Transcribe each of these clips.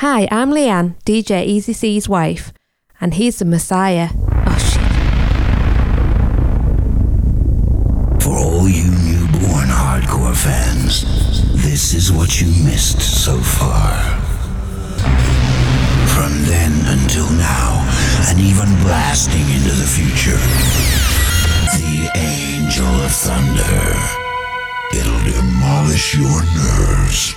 Hi, I'm Leanne, DJ Easy C's wife, and he's the Messiah. Oh shit. For all you newborn hardcore fans, this is what you missed so far. From then until now, and even blasting into the future, the Angel of Thunder. It'll demolish your nerves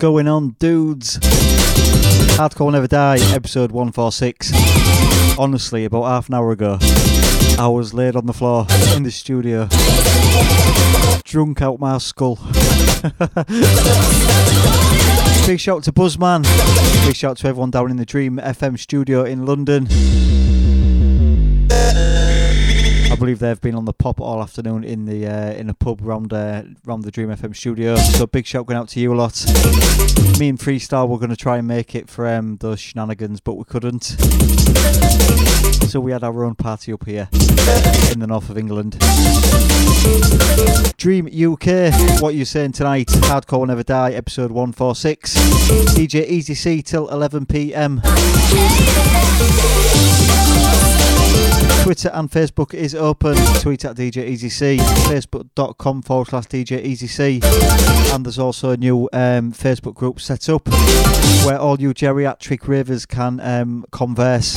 Going on, dudes? Hardcore will Never Die, episode 146. Honestly, about half an hour ago, I was laid on the floor in the studio, drunk out my skull. Big shout to Buzzman. Big shout to everyone down in the Dream FM studio in London. Believe they've been on the pop all afternoon in the uh, in a pub round uh, round the Dream FM studio. So big shout going out to you a lot. Me and Freestyle were going to try and make it for um, those shenanigans, but we couldn't. So we had our own party up here in the north of England. Dream UK, what are you saying tonight? Hardcore will never die, episode 146. DJ Easy C till 11 pm. Twitter and Facebook is open. Tweet at DJ Easy C, facebook.com forward slash DJ Easy C. And there's also a new um, Facebook group set up where all you geriatric ravers can um, converse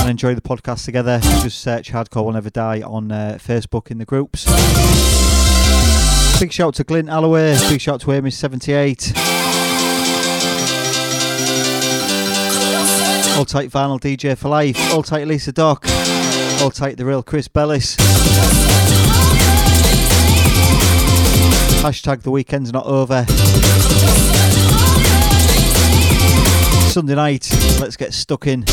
and enjoy the podcast together. Just search Hardcore Will Never Die on uh, Facebook in the groups. Big shout to Glyn Alloway, big shout to Amy78. All tight vinyl DJ for life. All tight Lisa Doc. All tight the real Chris Bellis. Hashtag the weekend's not over. Sunday night, let's get stuck in.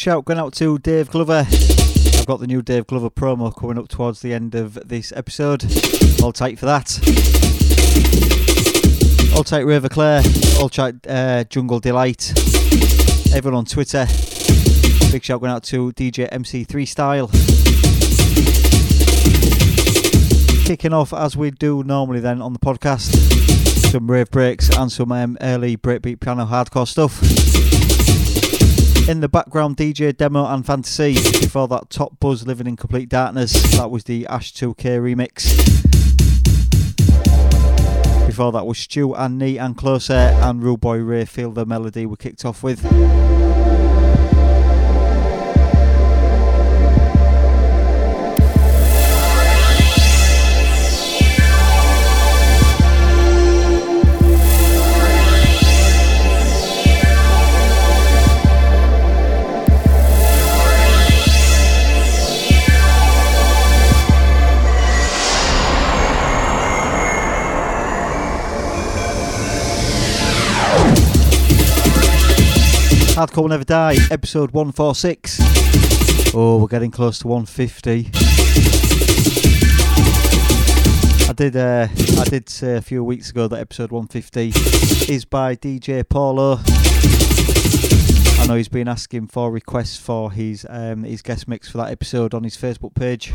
Shout going out to Dave Glover. I've got the new Dave Glover promo coming up towards the end of this episode. All tight for that. All tight River Claire. All tight uh, Jungle Delight. Everyone on Twitter. Big shout going out to DJ MC3 Style. Kicking off as we do normally then on the podcast. Some rave breaks and some um, early breakbeat piano hardcore stuff. In the background, DJ Demo and Fantasy. Before that, Top Buzz Living in Complete Darkness. That was the Ash 2K remix. Before that was Stu and Nee and Closer and Rule Boy Ray Feel the Melody we kicked off with. Hardcore Will Never Die, episode 146. Oh, we're getting close to 150. I did uh, I did say a few weeks ago that episode 150 is by DJ Paulo. I know he's been asking for requests for his um, his guest mix for that episode on his Facebook page.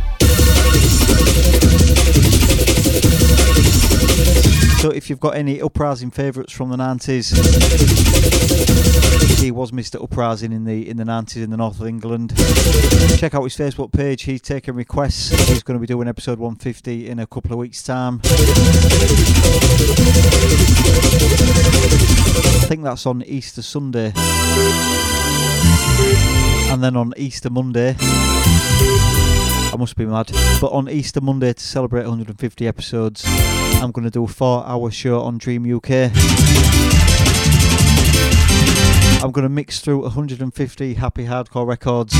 So if you've got any uprising favourites from the 90s, he was Mr. Uprising in the in the 90s in the north of England. Check out his Facebook page. He's taking requests. He's going to be doing episode 150 in a couple of weeks' time. I think that's on Easter Sunday. And then on Easter Monday, I must be mad. But on Easter Monday to celebrate 150 episodes, I'm going to do a four-hour show on Dream UK. I'm going to mix through 150 happy hardcore records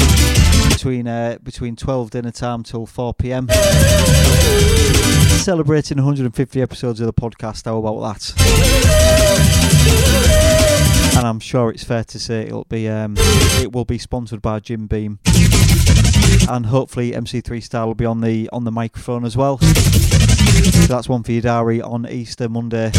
between uh, between 12 dinner time till 4 p.m celebrating 150 episodes of the podcast. How about that? And I'm sure it's fair to say it'll be um, it will be sponsored by Jim Beam, and hopefully MC3 Style will be on the on the microphone as well. So that's one for your diary on Easter Monday.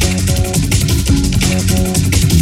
Thank you. Música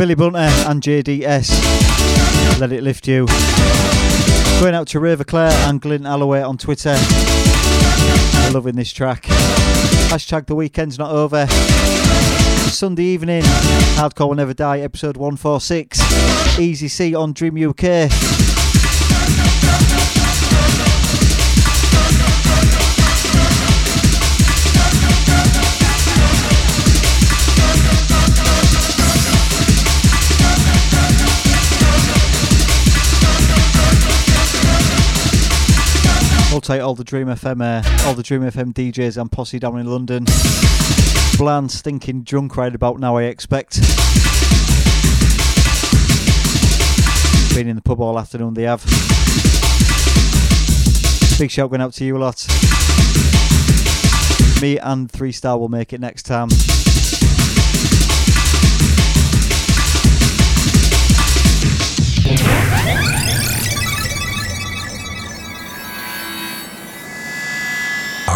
Billy Bunter and JDS. Let it lift you. Going out to River Claire and Glyn Alloway on Twitter. Loving this track. Hashtag the weekend's not over. Sunday evening, Hardcore Will Never Die, episode 146. Easy C on Dream UK. Multi all the Dream FM, uh, all the Dream FM DJs and posse down in London. Bland, stinking drunk right about now, I expect. Been in the pub all afternoon, they have. Big shout going out to you a lot. Me and Three Star will make it next time.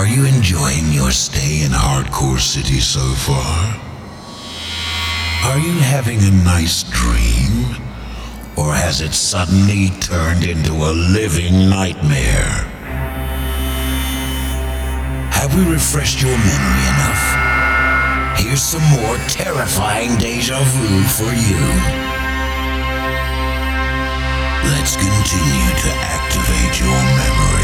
Are you enjoying your stay in Hardcore City so far? Are you having a nice dream? Or has it suddenly turned into a living nightmare? Have we refreshed your memory enough? Here's some more terrifying deja vu for you. Let's continue to activate your memory.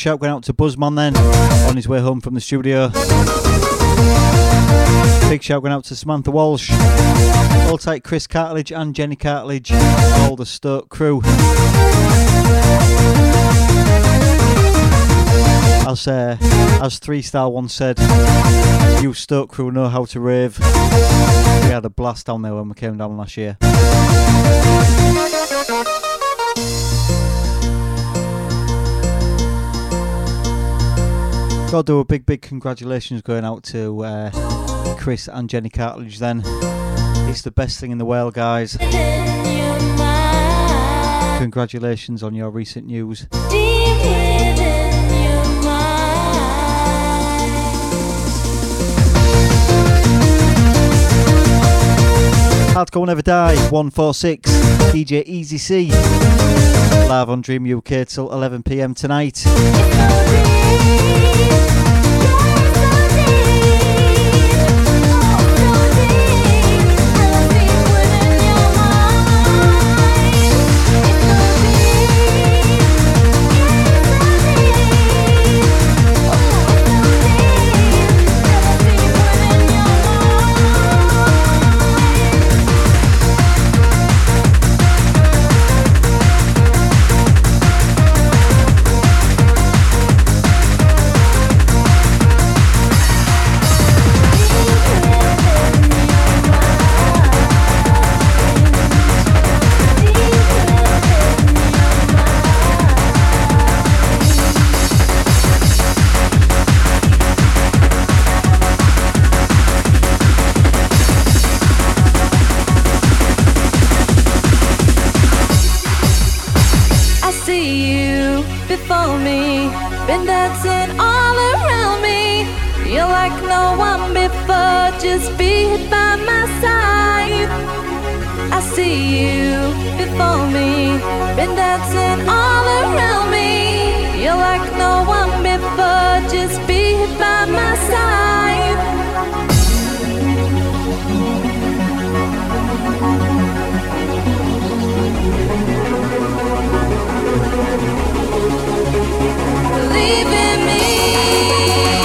Shout going out to Buzzman then on his way home from the studio. Big shout going out to Samantha Walsh, all tight Chris Cartledge and Jenny Cartledge, all the Stoke crew. As uh, as Three Star once said, you Stoke crew know how to rave. We had a blast down there when we came down last year. To do a big, big congratulations going out to uh, Chris and Jenny Cartledge then. It's the best thing in the world, guys. Congratulations on your recent news. Hardcore Never Die 146 DJ Easy C live on Dream UK till 11pm tonight. Oh, for me, been dancing all around me. You're like no one before, just be by my side. I see you before me, been dancing all around me. You're like no one before, just be by my side. Thank you. Believe in me.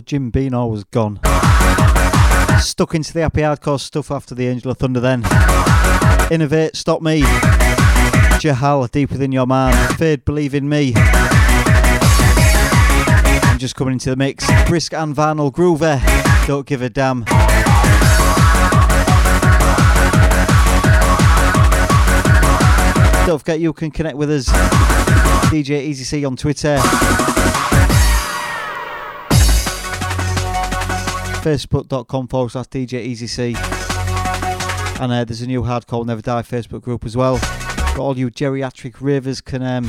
Jim Beano was gone? Stuck into the happy hardcore stuff after the Angel of Thunder then. Innovate, Stop Me. Jahal, Deep Within Your Man. Fade, Believe in Me. I'm just coming into the mix. Brisk and Vinyl Groover. Don't give a damn. Don't forget you can connect with us. DJ Easy C on Twitter. Facebook.com forward slash DJ Easy C. And uh, there's a new Hardcore Never Die Facebook group as well. But all you geriatric ravers can um,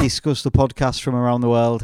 discuss the podcast from around the world.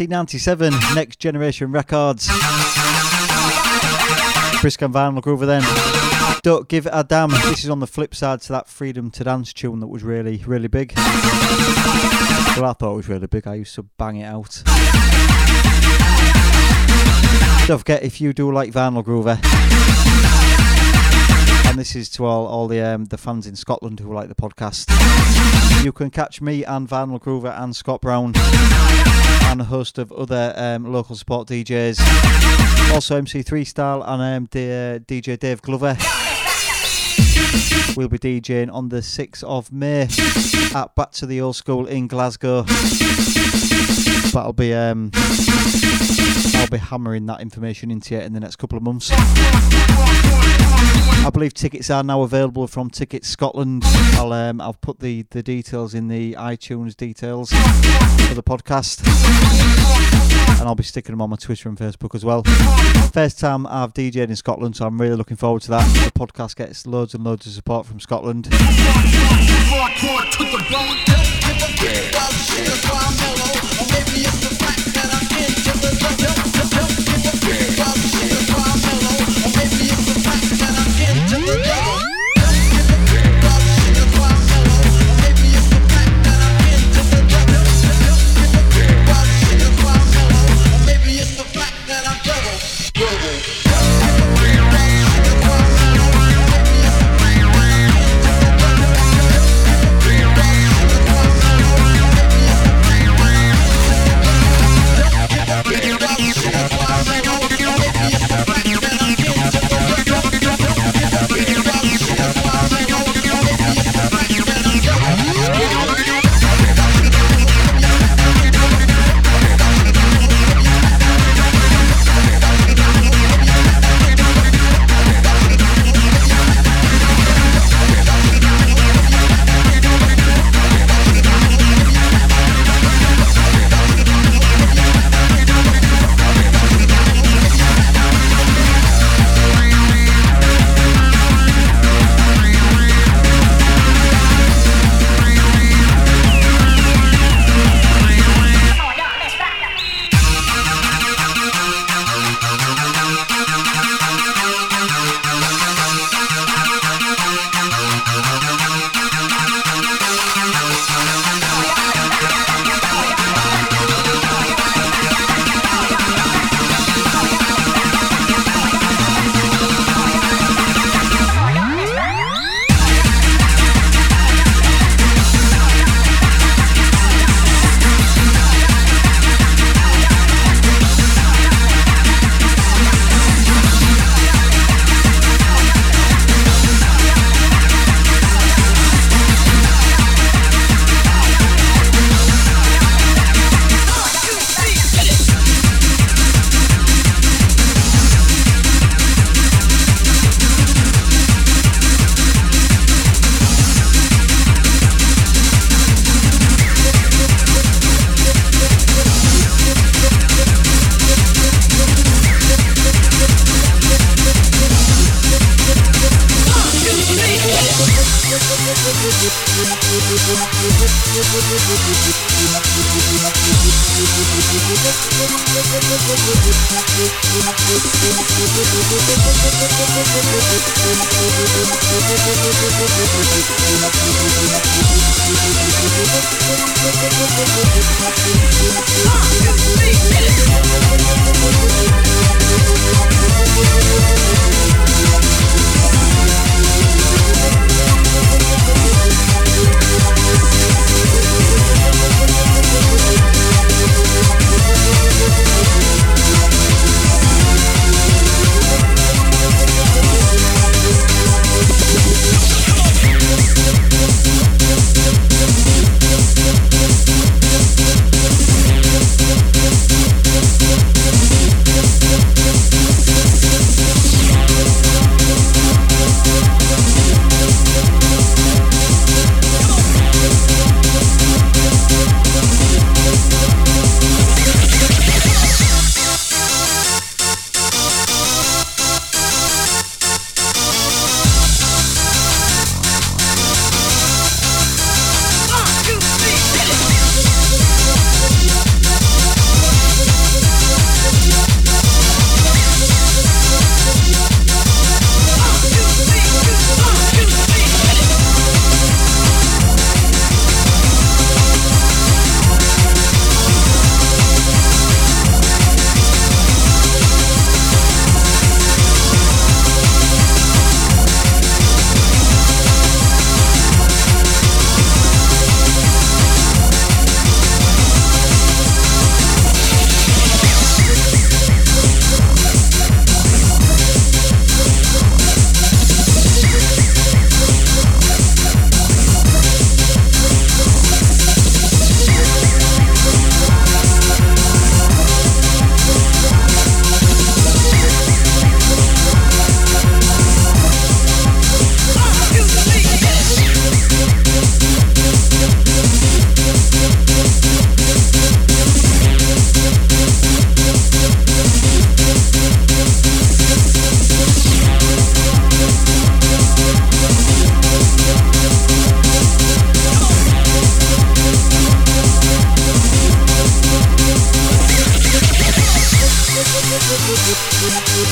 1997, Next Generation Records. Brisk and Vinyl Groover then. Don't give a damn. This is on the flip side to that Freedom to Dance tune that was really, really big. Well, I thought it was really big. I used to bang it out. Don't forget, if you do like Vinyl Groover, and this is to all, all the um, the fans in Scotland who like the podcast. You can catch me and Vinyl Groover and Scott Brown and a host of other um, local support DJs. Also MC3 Style and um, D- uh, DJ Dave Glover. We'll be DJing on the 6th of May at Back to the Old School in Glasgow. That'll be um, I'll be hammering that information into you in the next couple of months. I believe tickets are now available from Tickets Scotland. I'll um, I'll put the, the details in the iTunes details for the podcast, and I'll be sticking them on my Twitter and Facebook as well. First time I've DJed in Scotland, so I'm really looking forward to that. The podcast gets loads and loads of support from Scotland. Yeah.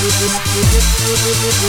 Fuck you,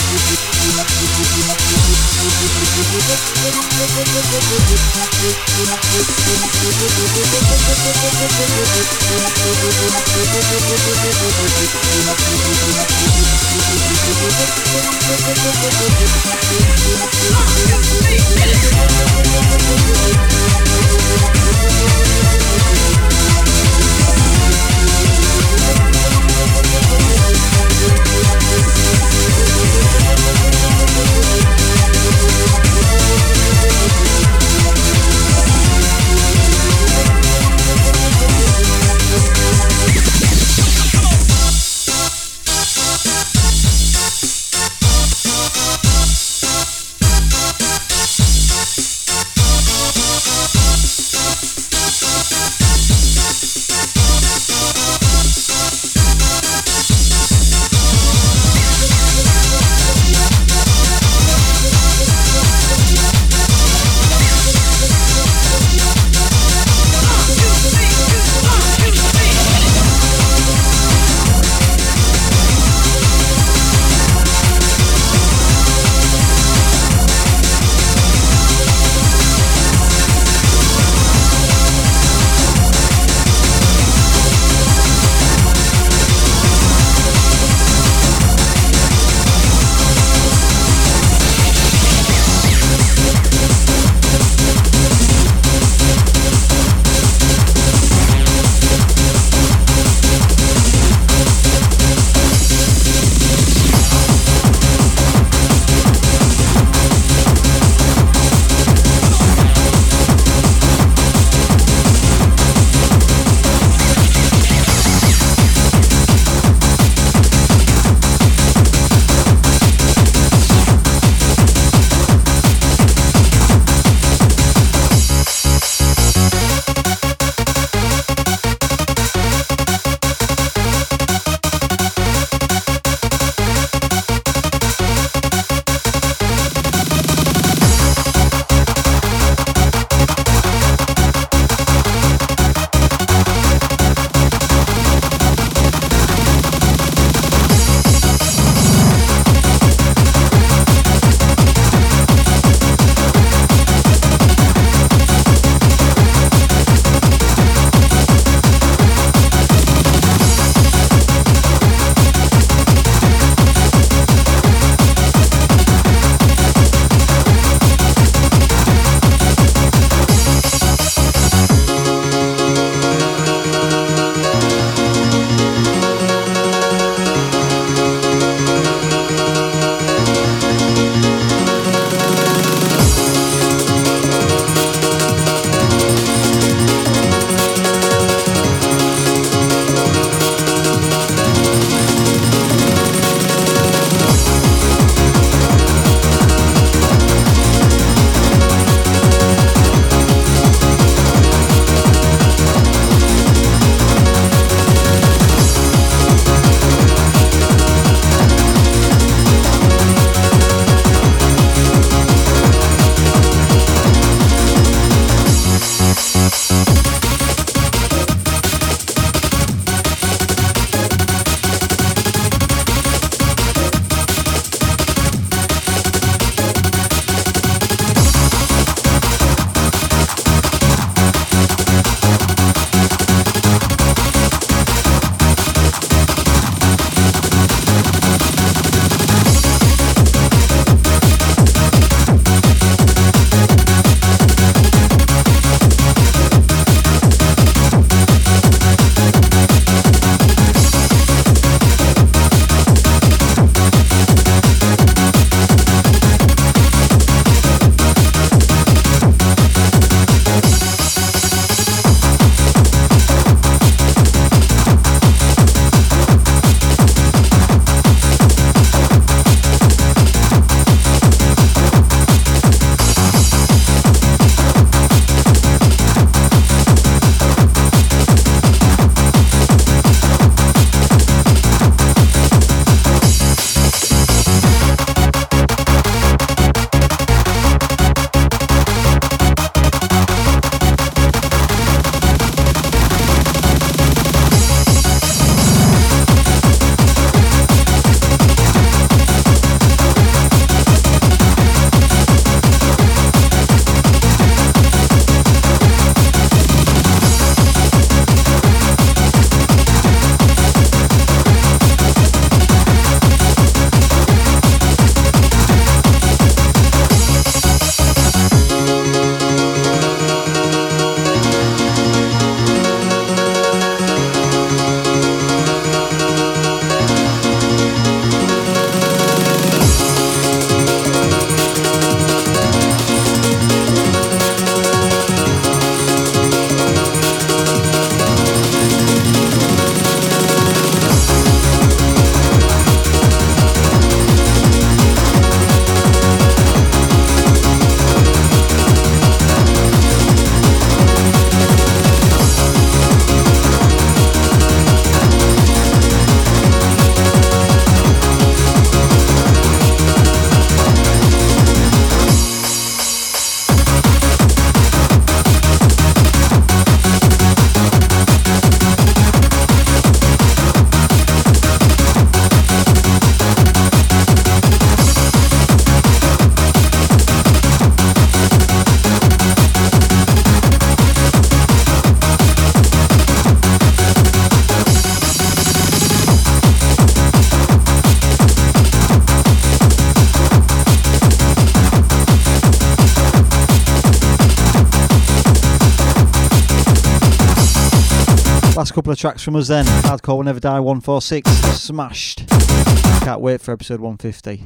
Couple of tracks from us then. Hardcore Will Never Die 146, smashed. Can't wait for episode 150.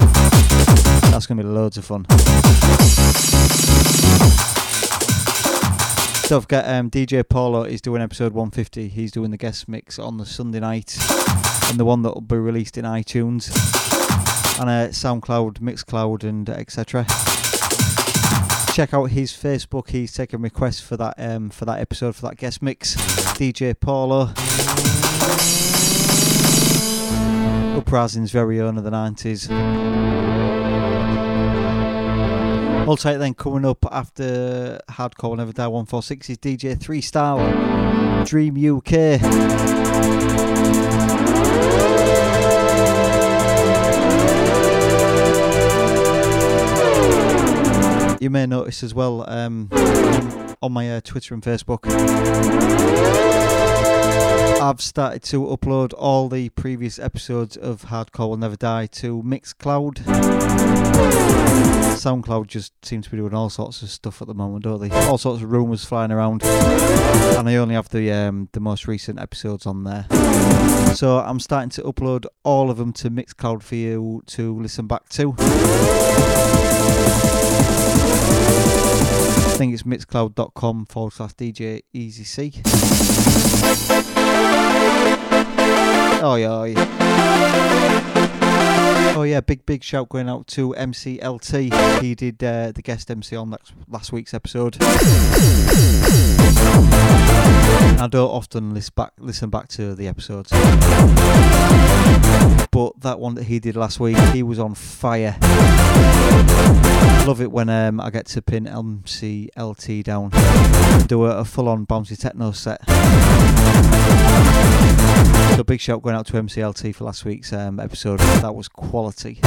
That's going to be loads of fun. Don't forget, um, DJ Paulo is doing episode 150. He's doing the guest mix on the Sunday night, and the one that will be released in iTunes and uh, SoundCloud, Mixcloud, and etc. Check out his Facebook. He's taking requests for that um, for that episode for that guest mix. DJ Paulo, Uprising's very own of the 90s. Multi then coming up after Hardcore Will Never Die 146 is DJ 3 Star Dream UK. You may notice as well um, on my uh, Twitter and Facebook. I've started to upload all the previous episodes of Hardcore Will Never Die to Mixcloud. SoundCloud just seems to be doing all sorts of stuff at the moment, don't they? All sorts of rumours flying around, and I only have the um, the most recent episodes on there. So I'm starting to upload all of them to Mixcloud for you to listen back to. I think it's mixcloud.com forward slash DJ Easy C. Oh yeah, oh yeah. Oh yeah, big big shout going out to MCLT. He did uh, the guest MC on that last week's episode. I don't often listen back listen back to the episodes, but that one that he did last week, he was on fire. Love it when um, I get to pin MCLT down do a, a full on bouncy techno set. So big shout going out to MCLT for last week's um, episode. That was quality.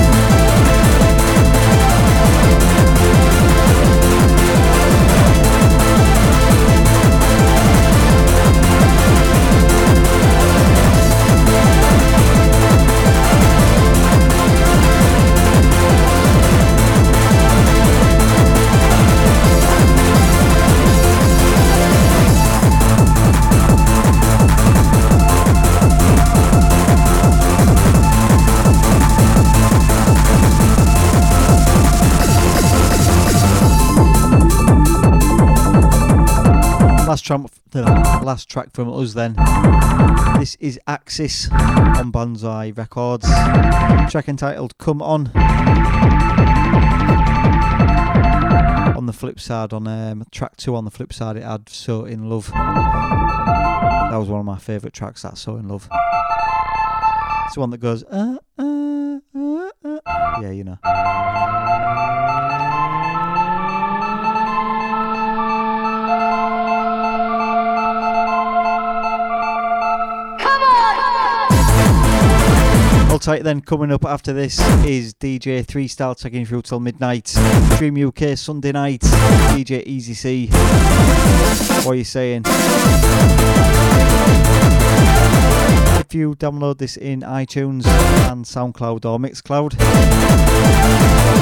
Last the last track from us then. This is Axis on Banzai Records. Track entitled Come On. On the flip side, on um, track two on the flip side, it had So In Love. That was one of my favourite tracks, that So In Love. It's the one that goes, uh, uh, uh, uh. yeah, you know. Tight then, coming up after this is DJ 3 Star taking through till midnight. Dream UK Sunday night, DJ Easy C. What are you saying? If you download this in iTunes and SoundCloud or Mixcloud,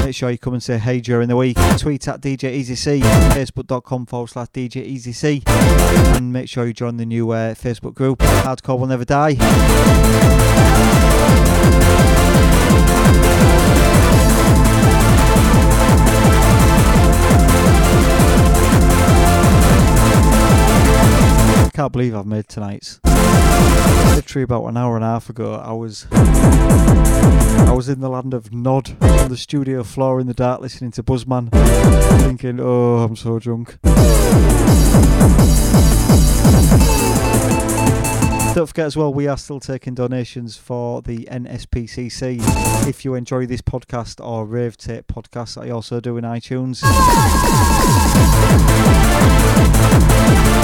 make sure you come and say hey during the week. Tweet at DJ Easy C, facebook.com forward slash DJ Easy C, and make sure you join the new uh, Facebook group, Hardcore Will Never Die. Can't believe I've made tonight's. Literally about an hour and a half ago, I was I was in the land of Nod on the studio floor in the dark, listening to Buzzman, thinking, "Oh, I'm so drunk." Don't forget as well, we are still taking donations for the NSPCC. If you enjoy this podcast or Rave Tape podcast, I also do in iTunes,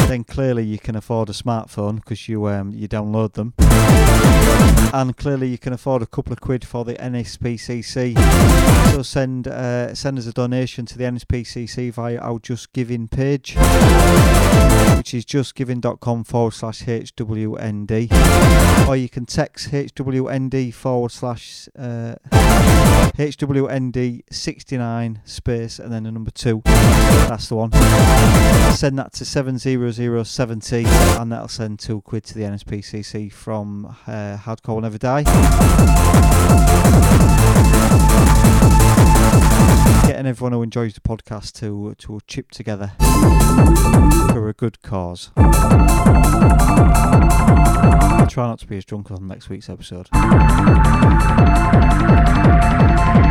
then clearly you can afford a smartphone because you um, you download them, and clearly you can afford a couple of quid for the NSPCC. So send uh, send us a donation to the NSPCC via our Just Giving page, which is justgiving.com forward slash HWN or you can text HWND forward slash uh, HWND 69 space and then a number two. That's the one. Send that to 70070 and that'll send two quid to the NSPCC from uh, Hardcore Will Never Die. Getting everyone who enjoys the podcast to to chip together for a good cause. I'll try not to be as drunk on next week's episode.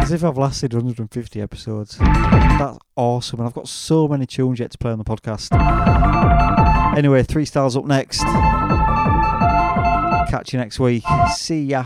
As if I've lasted 150 episodes. That's awesome, and I've got so many tunes yet to play on the podcast. Anyway, three stars up next. Catch you next week. See ya.